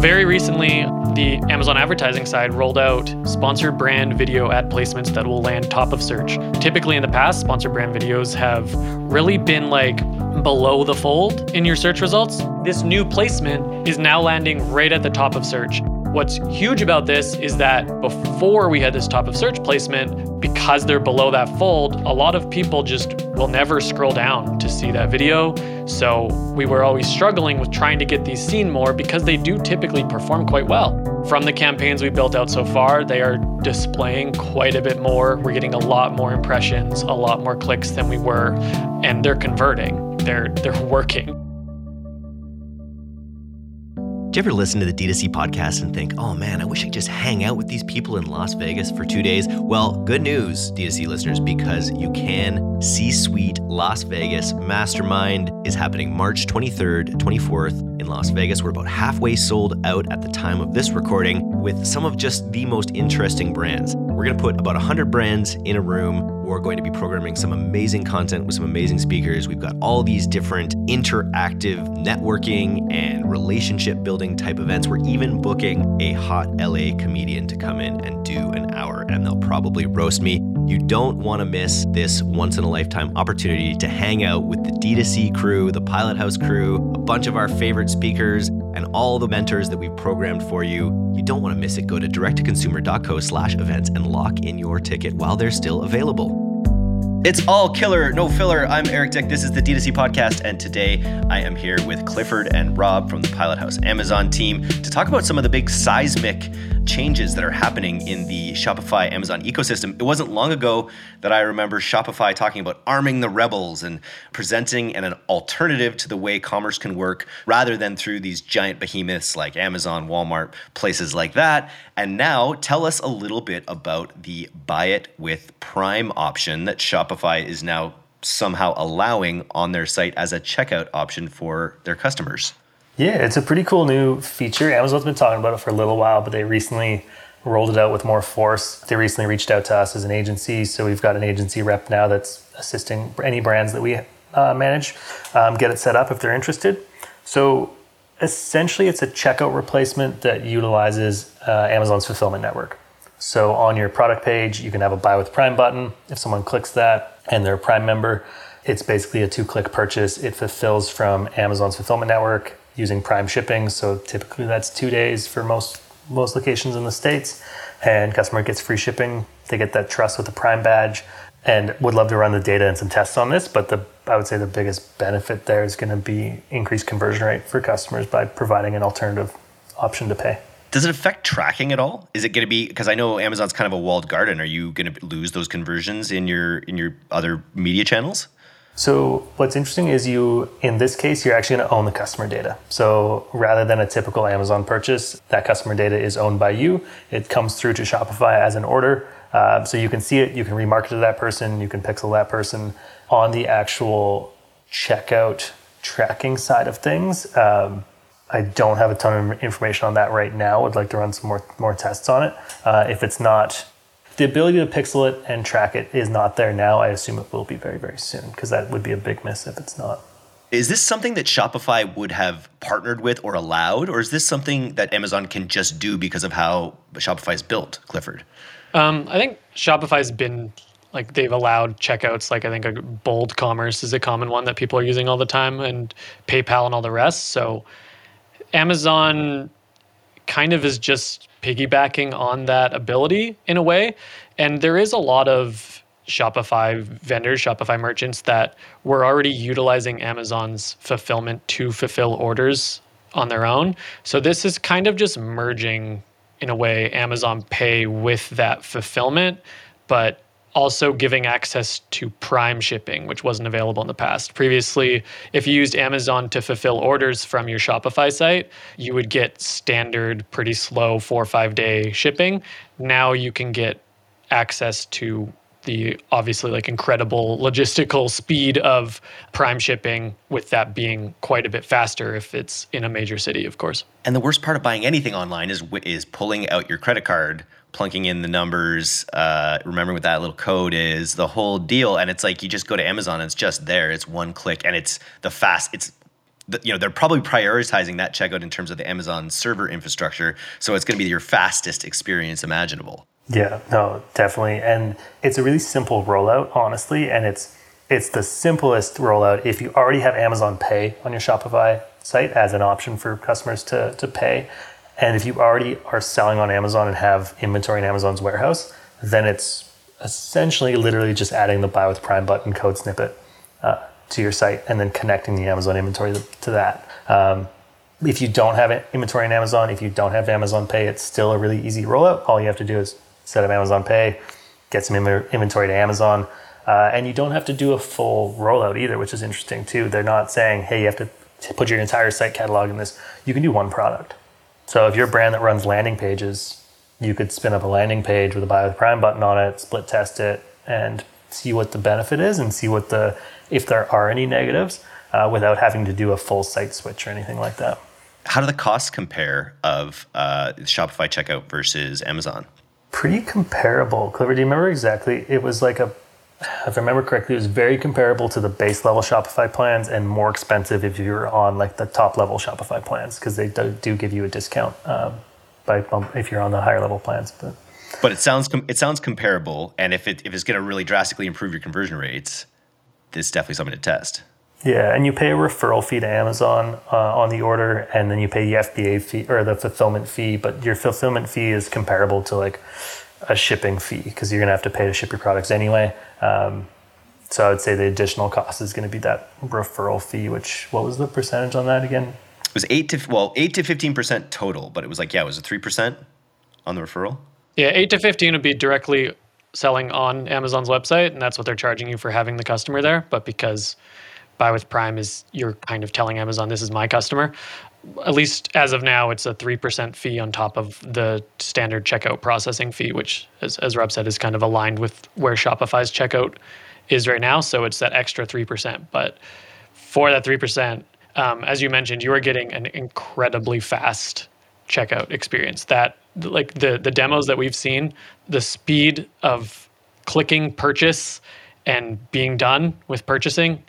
Very recently, the Amazon advertising side rolled out sponsored brand video ad placements that will land top of search. Typically, in the past, sponsored brand videos have really been like below the fold in your search results. This new placement is now landing right at the top of search. What's huge about this is that before we had this top of search placement, because they're below that fold, a lot of people just will never scroll down to see that video. So we were always struggling with trying to get these seen more because they do typically perform quite well. From the campaigns we built out so far, they are displaying quite a bit more. We're getting a lot more impressions, a lot more clicks than we were, and they're converting. They're they're working. Do you ever listen to the D2C podcast and think, oh man, I wish I could just hang out with these people in Las Vegas for two days? Well, good news, D2C listeners, because you can. C Suite Las Vegas Mastermind is happening March 23rd, 24th in Las Vegas. We're about halfway sold out at the time of this recording with some of just the most interesting brands. We're going to put about 100 brands in a room. We're going to be programming some amazing content with some amazing speakers. We've got all these different interactive networking and relationship building type events. We're even booking a hot LA comedian to come in and do an hour, and they'll probably roast me. You don't want to miss this once in a lifetime opportunity to hang out with the D2C crew, the Pilot House crew, a bunch of our favorite speakers, and all the mentors that we've programmed for you. You don't want to miss it. Go to directtoconsumer.co slash events and lock in your ticket while they're still available. It's all killer, no filler. I'm Eric Dyck. This is the D2C podcast, and today I am here with Clifford and Rob from the Pilot House Amazon team to talk about some of the big seismic changes that are happening in the Shopify Amazon ecosystem. It wasn't long ago that I remember Shopify talking about arming the rebels and presenting an, alternative to the way commerce can work rather than through these giant behemoths like Amazon, Walmart, places like that. And now tell us a little bit about the buy it with Prime option that Shopify is now somehow allowing on their site as a checkout option for their customers. Yeah, it's a pretty cool new feature. Amazon's been talking about it for a little while, but they recently rolled it out with more force. They recently reached out to us as an agency, so we've got an agency rep now that's assisting any brands that we uh, manage um, get it set up if they're interested. So essentially, it's a checkout replacement that utilizes uh, Amazon's fulfillment network. So on your product page, you can have a buy with Prime button. If someone clicks that and they're a Prime member, it's basically a two click purchase. It fulfills from Amazon's fulfillment network using Prime shipping. So typically that's two days for most most locations in the states, and customer gets free shipping. They get that trust with the Prime badge, and would love to run the data and some tests on this. But the I would say the biggest benefit there is going to be increased conversion rate for customers by providing an alternative option to pay. Does it affect tracking at all? Is it going to be because I know Amazon's kind of a walled garden? Are you going to lose those conversions in your in your other media channels? So what's interesting is you, in this case, you're actually going to own the customer data. So rather than a typical Amazon purchase, that customer data is owned by you. It comes through to Shopify as an order. Uh, so you can see it, you can remarket to that person, you can pixel that person on the actual checkout tracking side of things. Um, I don't have a ton of information on that right now. I'd like to run some more more tests on it. Uh, if it's not the ability to pixel it and track it is not there now. I assume it will be very, very soon because that would be a big miss if it's not. Is this something that Shopify would have partnered with or allowed, or is this something that Amazon can just do because of how Shopify is built, Clifford? Um, I think Shopify's been like they've allowed checkouts. Like I think a bold commerce is a common one that people are using all the time, and PayPal and all the rest. So Amazon kind of is just piggybacking on that ability in a way. And there is a lot of Shopify vendors, Shopify merchants that were already utilizing Amazon's fulfillment to fulfill orders on their own. So this is kind of just merging in a way Amazon Pay with that fulfillment, but also giving access to prime shipping, which wasn't available in the past. Previously, if you used Amazon to fulfill orders from your Shopify site, you would get standard, pretty slow four or five day shipping. Now you can get access to the obviously like incredible logistical speed of prime shipping with that being quite a bit faster if it's in a major city of course and the worst part of buying anything online is is pulling out your credit card plunking in the numbers, uh, remembering what that little code is, the whole deal. And it's like you just go to Amazon and it's just there. It's one click and it's the fast, it's you know they're probably prioritizing that checkout in terms of the Amazon server infrastructure. So it's going to be your fastest experience imaginable. Yeah, no, definitely, and it's a really simple rollout, honestly, and it's it's the simplest rollout if you already have Amazon Pay on your Shopify site as an option for customers to to pay, and if you already are selling on Amazon and have inventory in Amazon's warehouse, then it's essentially literally just adding the buy with Prime button code snippet uh, to your site and then connecting the Amazon inventory to that. Um, if you don't have inventory in Amazon, if you don't have Amazon Pay, it's still a really easy rollout. All you have to do is set up Amazon Pay, get some inventory to Amazon, uh, and you don't have to do a full rollout either, which is interesting too. They're not saying, hey, you have to put your entire site catalog in this. You can do one product. So if you're a brand that runs landing pages, you could spin up a landing page with a buy with Prime button on it, split test it, and see what the benefit is and see what the if there are any negatives uh, without having to do a full site switch or anything like that. How do the costs compare of uh, Shopify checkout versus Amazon? Pretty comparable. Clifford, do you remember exactly? It was like a, if I remember correctly, it was very comparable to the base level Shopify plans and more expensive if you're on like the top level Shopify plans because they do, do, give you a discount um, by if you're on the higher level plans. But but it sounds it sounds comparable, and if it if it's going to really drastically improve your conversion rates, this is definitely something to test. Yeah, and you pay a referral fee to Amazon uh, on the order, and then you pay the FBA fee or the fulfillment fee. But your fulfillment fee is comparable to like a shipping fee because you're gonna have to pay to ship your products anyway. Um, so I would say the additional cost is going to be that referral fee. Which what was the percentage on that again? It was eight to well eight to fifteen percent total, but it was like yeah, it was a three percent on the referral. Yeah, eight to fifteen would be directly selling on Amazon's website, and that's what they're charging you for having the customer there. But because Buy with Prime is you're kind of telling Amazon this is my customer. At least as of now, it's a three percent fee on top of the standard checkout processing fee, which, as, as Rob said, is kind of aligned with where Shopify's checkout is right now. So it's that extra three percent. But for that three percent, um, as you mentioned, you are getting an incredibly fast checkout experience. That like the the demos that we've seen, the speed of clicking purchase and being done with purchasing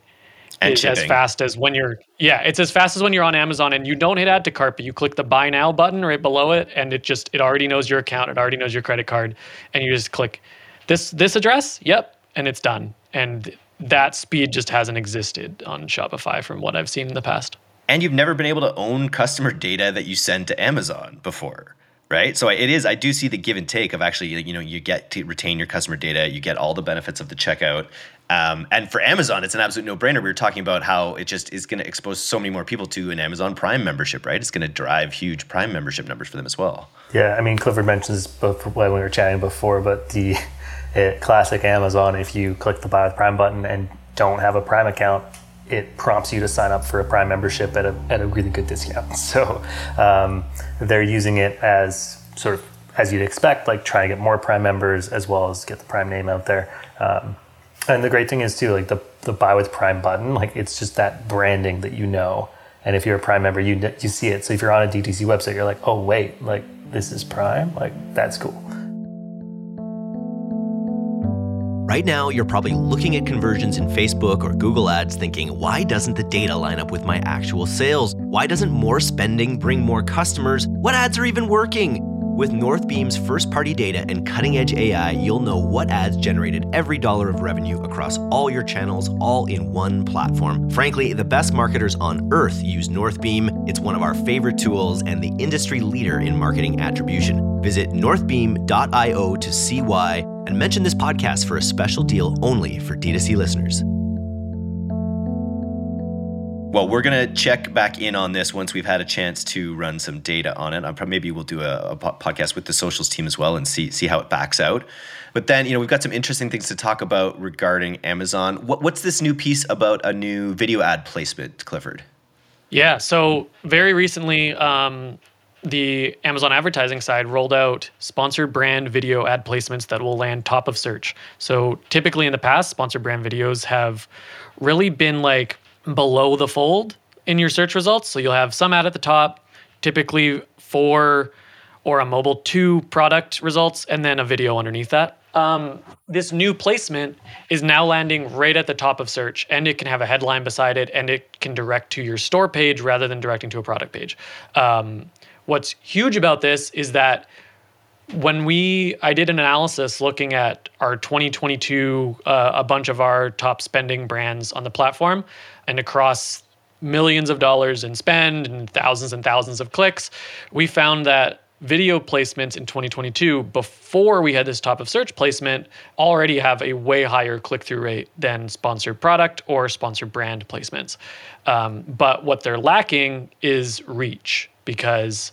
and is shipping. as fast as when you're yeah it's as fast as when you're on amazon and you don't hit add to cart but you click the buy now button right below it and it just it already knows your account it already knows your credit card and you just click this this address yep and it's done. And that speed just hasn't existed on shopify from what i've seen in the past. And you've never been able to own customer data that you send to amazon before right? So it is. I do see the give and take of actually, you know, you get to retain your customer data, you get all the benefits of the checkout. Um, and for Amazon, it's an absolute no-brainer. We were talking about how it just is going to expose so many more people to an Amazon Prime membership, right? It's going to drive huge Prime membership numbers for them as well. Yeah, I mean, Clifford mentions both when we were chatting before, but the it, classic Amazon, if you click the buy with Prime button and don't have a Prime account, it prompts you to sign up for a Prime membership at a, at a really good discount. So um, they're using it as sort of as you'd expect, like trying to get more Prime members as well as get the Prime name out there. Um, and the great thing is too, like the the buy with Prime button, like it's just that branding that you know. And if you're a Prime member, you you see it. So if you're on a DTC website, you're like, oh wait, like this is Prime, like that's cool. Right now, you're probably looking at conversions in Facebook or Google Ads thinking, why doesn't the data line up with my actual sales? Why doesn't more spending bring more customers? What ads are even working? With Northbeam's first party data and cutting edge AI, you'll know what ads generated every dollar of revenue across all your channels, all in one platform. Frankly, the best marketers on earth use Northbeam. It's one of our favorite tools and the industry leader in marketing attribution. Visit northbeam.io to see why and mention this podcast for a special deal only for D2C listeners. Well, we're going to check back in on this once we've had a chance to run some data on it. I'm, maybe we'll do a, a, podcast with the socials team as well and see see how it backs out. But then, you know, we've got some interesting things to talk about regarding Amazon. What, what's this new piece about a new video ad placement, Clifford? Yeah, so very recently, um, the Amazon advertising side rolled out sponsored brand video ad placements that will land top of search. So typically in the past, sponsored brand videos have really been like below the fold in your search results. So you'll have some ad at the top, typically for or a mobile two product results, and then a video underneath that. um, this new placement is now landing right at the top of search and it can have a headline beside it and it can direct to your store page rather than directing to a product page. Um, what's huge about this is that when we i did an analysis looking at our 2022 uh, a bunch of our top spending brands on the platform and across millions of dollars in spend and thousands and thousands of clicks we found that video placements in 2022 before we had this top of search placement already have a way higher click-through rate than sponsored product or sponsored brand placements. Um, but what they're lacking is reach because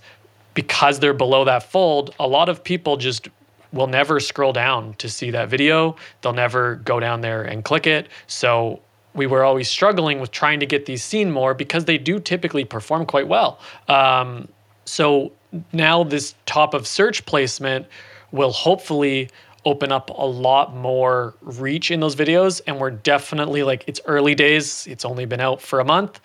because they're below that fold a lot of people just will never scroll down to see that video. They'll never go down there and click it. So we were always struggling with trying to get these seen more because they do typically perform quite well. Um, so now this top of search placement will hopefully open up a lot more reach in those videos. And we're definitely like it's early days. It's only been out for a month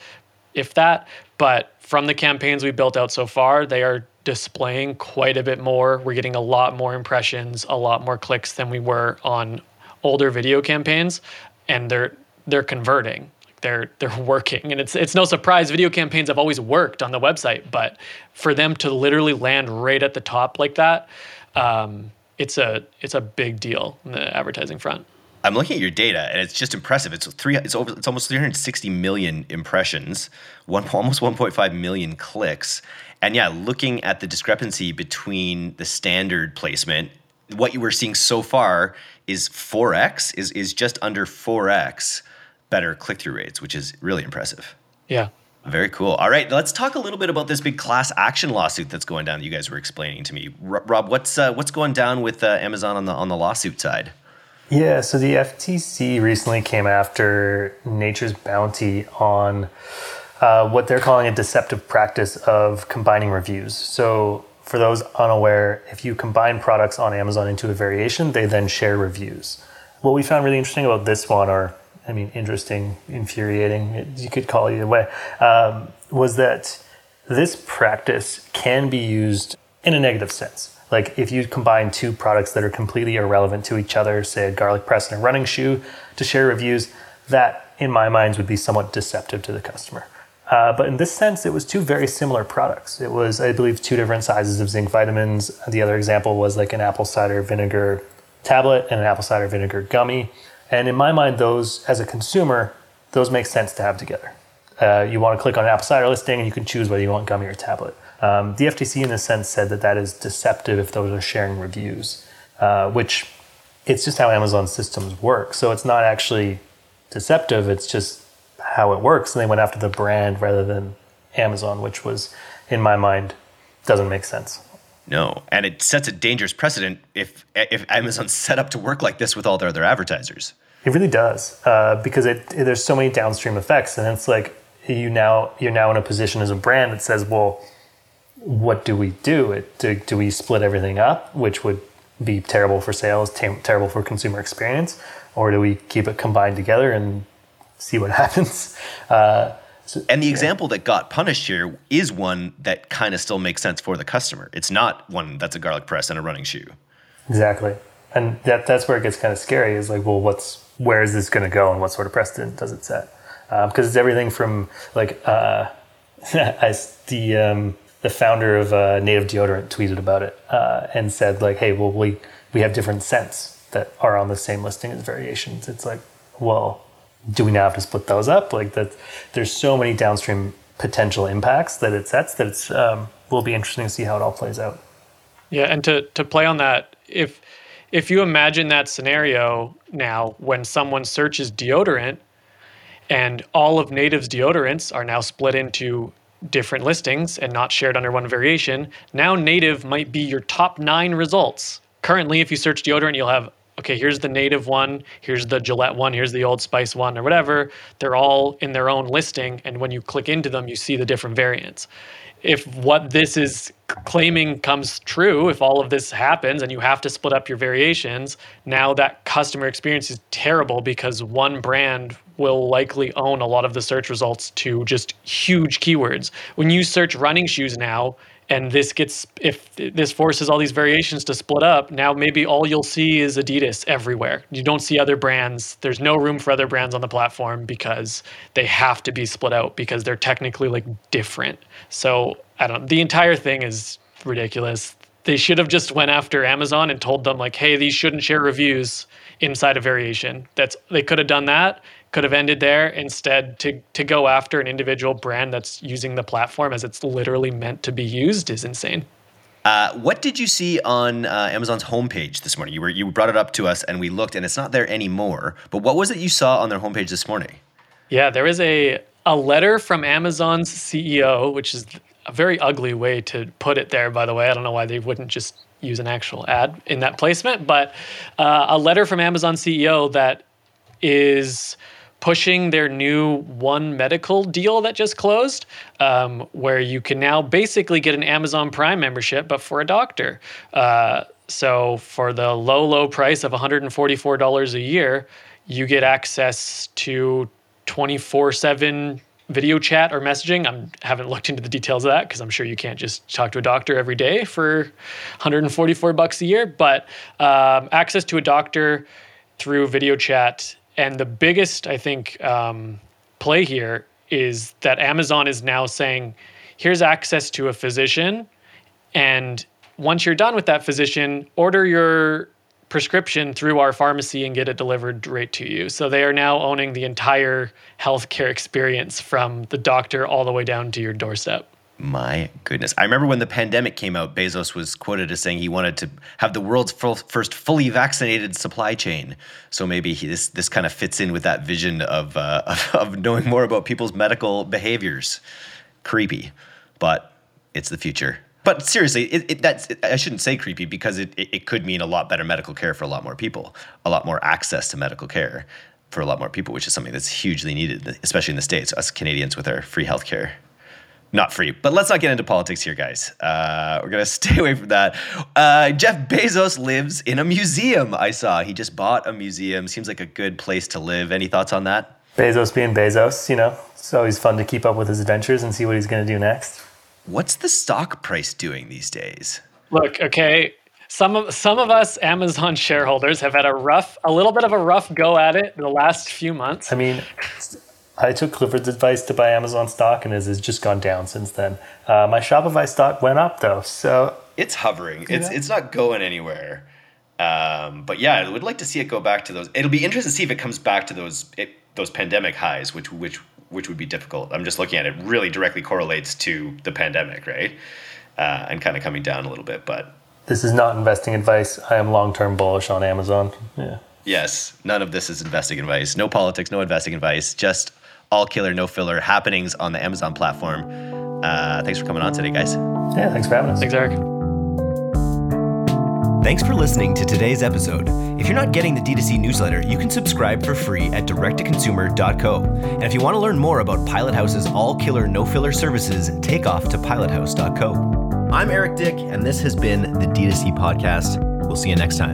if that but from the campaigns we built out so far they are displaying quite a bit more. We're getting a lot more impressions a lot more clicks than we were on older video campaigns and they're they're converting. They're they're working. And it's it's no surprise video campaigns have always worked on the website but for them to literally land right at the top like that um, it's a it's a big deal on the advertising front I'm looking at your data, and it's just impressive. It's three. It's over. It's almost 360 million impressions, one almost 1.5 million clicks, and yeah, looking at the discrepancy between the standard placement, what you were seeing so far is 4x, is is just under 4x better click through rates, which is really impressive. Yeah. Very cool. All right, let's talk a little bit about this big class action lawsuit that's going down. That you guys were explaining to me, Rob. What's uh, what's going down with uh, Amazon on the on the lawsuit side? Yeah, so the FTC recently came after Nature's Bounty on uh, what they're calling a deceptive practice of combining reviews. So, for those unaware, if you combine products on Amazon into a variation, they then share reviews. What we found really interesting about this one, or I mean, interesting, infuriating, you could call it either way, um, was that this practice can be used in a negative sense. Like if you combine two products that are completely irrelevant to each other, say a garlic press and a running shoe, to share reviews, that in my mind would be somewhat deceptive to the customer. Uh, but in this sense, it was two very similar products. It was, I believe, two different sizes of zinc vitamins. The other example was like an apple cider vinegar tablet and an apple cider vinegar gummy. And in my mind, those, as a consumer, those make sense to have together. Uh, you want to click on an apple cider listing and you can choose whether you want gummy or tablet. Um, the FTC, in a sense, said that that is deceptive if those are sharing reviews, uh, which it's just how Amazon systems work. So it's not actually deceptive, it's just how it works. And they went after the brand rather than Amazon, which was, in my mind, doesn't make sense. No, and it sets a dangerous precedent if if Amazon's set up to work like this with all their other advertisers. It really does uh, because it, it, there's so many downstream effects, and it's like you now you're now in a position as a brand that says, well, what do we do? It, do, do we split everything up, which would be terrible for sales, ter- terrible for consumer experience, or do we keep it combined together and see what happens? Uh, so, and the yeah. example that got punished here is one that kind of still makes sense for the customer. It's not one that's a garlic press and a running shoe. Exactly. And that that's where it gets kind of scary is like, well, what's where is this going to go and what sort of precedent does it set? Because um, it's everything from like uh, the um, the founder of uh, Native Deodorant tweeted about it uh, and said like, hey, well, we we have different scents that are on the same listing as variations. It's like, well, do we now have to split those up? Like that, there's so many downstream potential impacts that it sets that it's um, will be interesting to see how it all plays out. Yeah, and to to play on that, if if you imagine that scenario now when someone searches deodorant and all of native's deodorants are now split into different listings and not shared under one variation, now native might be your top nine results. Currently, if you search deodorant, you'll have okay, here's the native one, here's the Gillette one, here's the Old Spice one, or whatever. They're all in their own listing. And when you click into them, you see the different variants. If what this is claiming comes true, if all of this happens and you have to split up your variations, now that customer experience is terrible because one brand will likely own a lot of the search results to just huge keywords. When you search running shoes now, and this gets if this forces all these variations to split up now maybe all you'll see is adidas everywhere. You don't see other brands. There's no room for other brands on the platform because they have to be split out because they're technically like different. So i don't the entire thing is ridiculous. They should have just went after amazon and told them like hey these shouldn't share reviews inside a variation. That's they could have done that could have ended there instead to to go after an individual brand that's using the platform as it's literally meant to be used is insane. Uh, what did you see on uh, Amazon's homepage this morning? You were you brought it up to us and we looked and it's not there anymore. But what was it you saw on their homepage this morning? Yeah, there is a a letter from Amazon's CEO, which is a very ugly way to put it there. By the way, I don't know why they wouldn't just use an actual ad in that placement, but uh, a letter from Amazon CEO that is pushing their new One Medical deal that just closed, um, where you can now basically get an Amazon Prime membership, but for a doctor. Uh, so for the low, low price of $144 a year, you get access to 24 7 video chat or messaging. I haven't looked into the details of that because I'm sure you can't just talk to a doctor every day for 144 bucks a year, but um, access to a doctor through video chat and the biggest, I think, um, play here is that Amazon is now saying, here's access to a physician. And once you're done with that physician, order your prescription through our pharmacy and get it delivered right to you. So they are now owning the entire healthcare experience from the doctor all the way down to your doorstep. My goodness. I remember when the pandemic came out, Bezos was quoted as saying he wanted to have the world's first fully vaccinated supply chain. So maybe he, this this kind of fits in with that vision of, uh, of knowing more about people's medical behaviors. Creepy, but it's the future. But seriously, it, it, that's it, I shouldn't say creepy because it, it, could mean a lot better medical care for a lot more people, a lot more access to medical care for a lot more people, which is something that's hugely needed, especially in the States, us Canadians with our free healthcare not free. But let's not get into politics here, guys. Uh, we're gonna stay away from that. Uh, Jeff Bezos lives in a museum. I saw he just bought a museum. Seems like a good place to live. Any thoughts on that? Bezos being Bezos, you know, it's always fun to keep up with his adventures and see what he's gonna do next. What's the stock price doing these days? Look, okay. Some of some of us Amazon shareholders have had a rough, a little bit of a rough go at it the last few months. I mean, I took Clifford's advice to buy Amazon stock, and it has just gone down since then. Uh, my Shopify stock went up though, so it's hovering. It's it's not going anywhere. Um, but yeah, I would like to see it go back to those. It'll be interesting to see if it comes back to those it, those pandemic highs, which which which would be difficult. I'm just looking at it; really directly correlates to the pandemic, right? Uh, and kind of coming down a little bit, but this is not investing advice. I am long term bullish on Amazon. Yeah. Yes, none of this is investing advice. No politics, no investing advice. Just all killer, no filler happenings on the Amazon platform. Uh, thanks for coming on today, guys. Yeah, thanks for having us. Thanks, Eric. Thanks for listening to today's episode. If you're not getting the D2C newsletter, you can subscribe for free at directtoconsumer.co. And if you want to learn more about Pilot House's all killer, no filler services, take off to pilothouse.co. I'm Eric Dyck, and this has been the D2C podcast. We'll see you next time.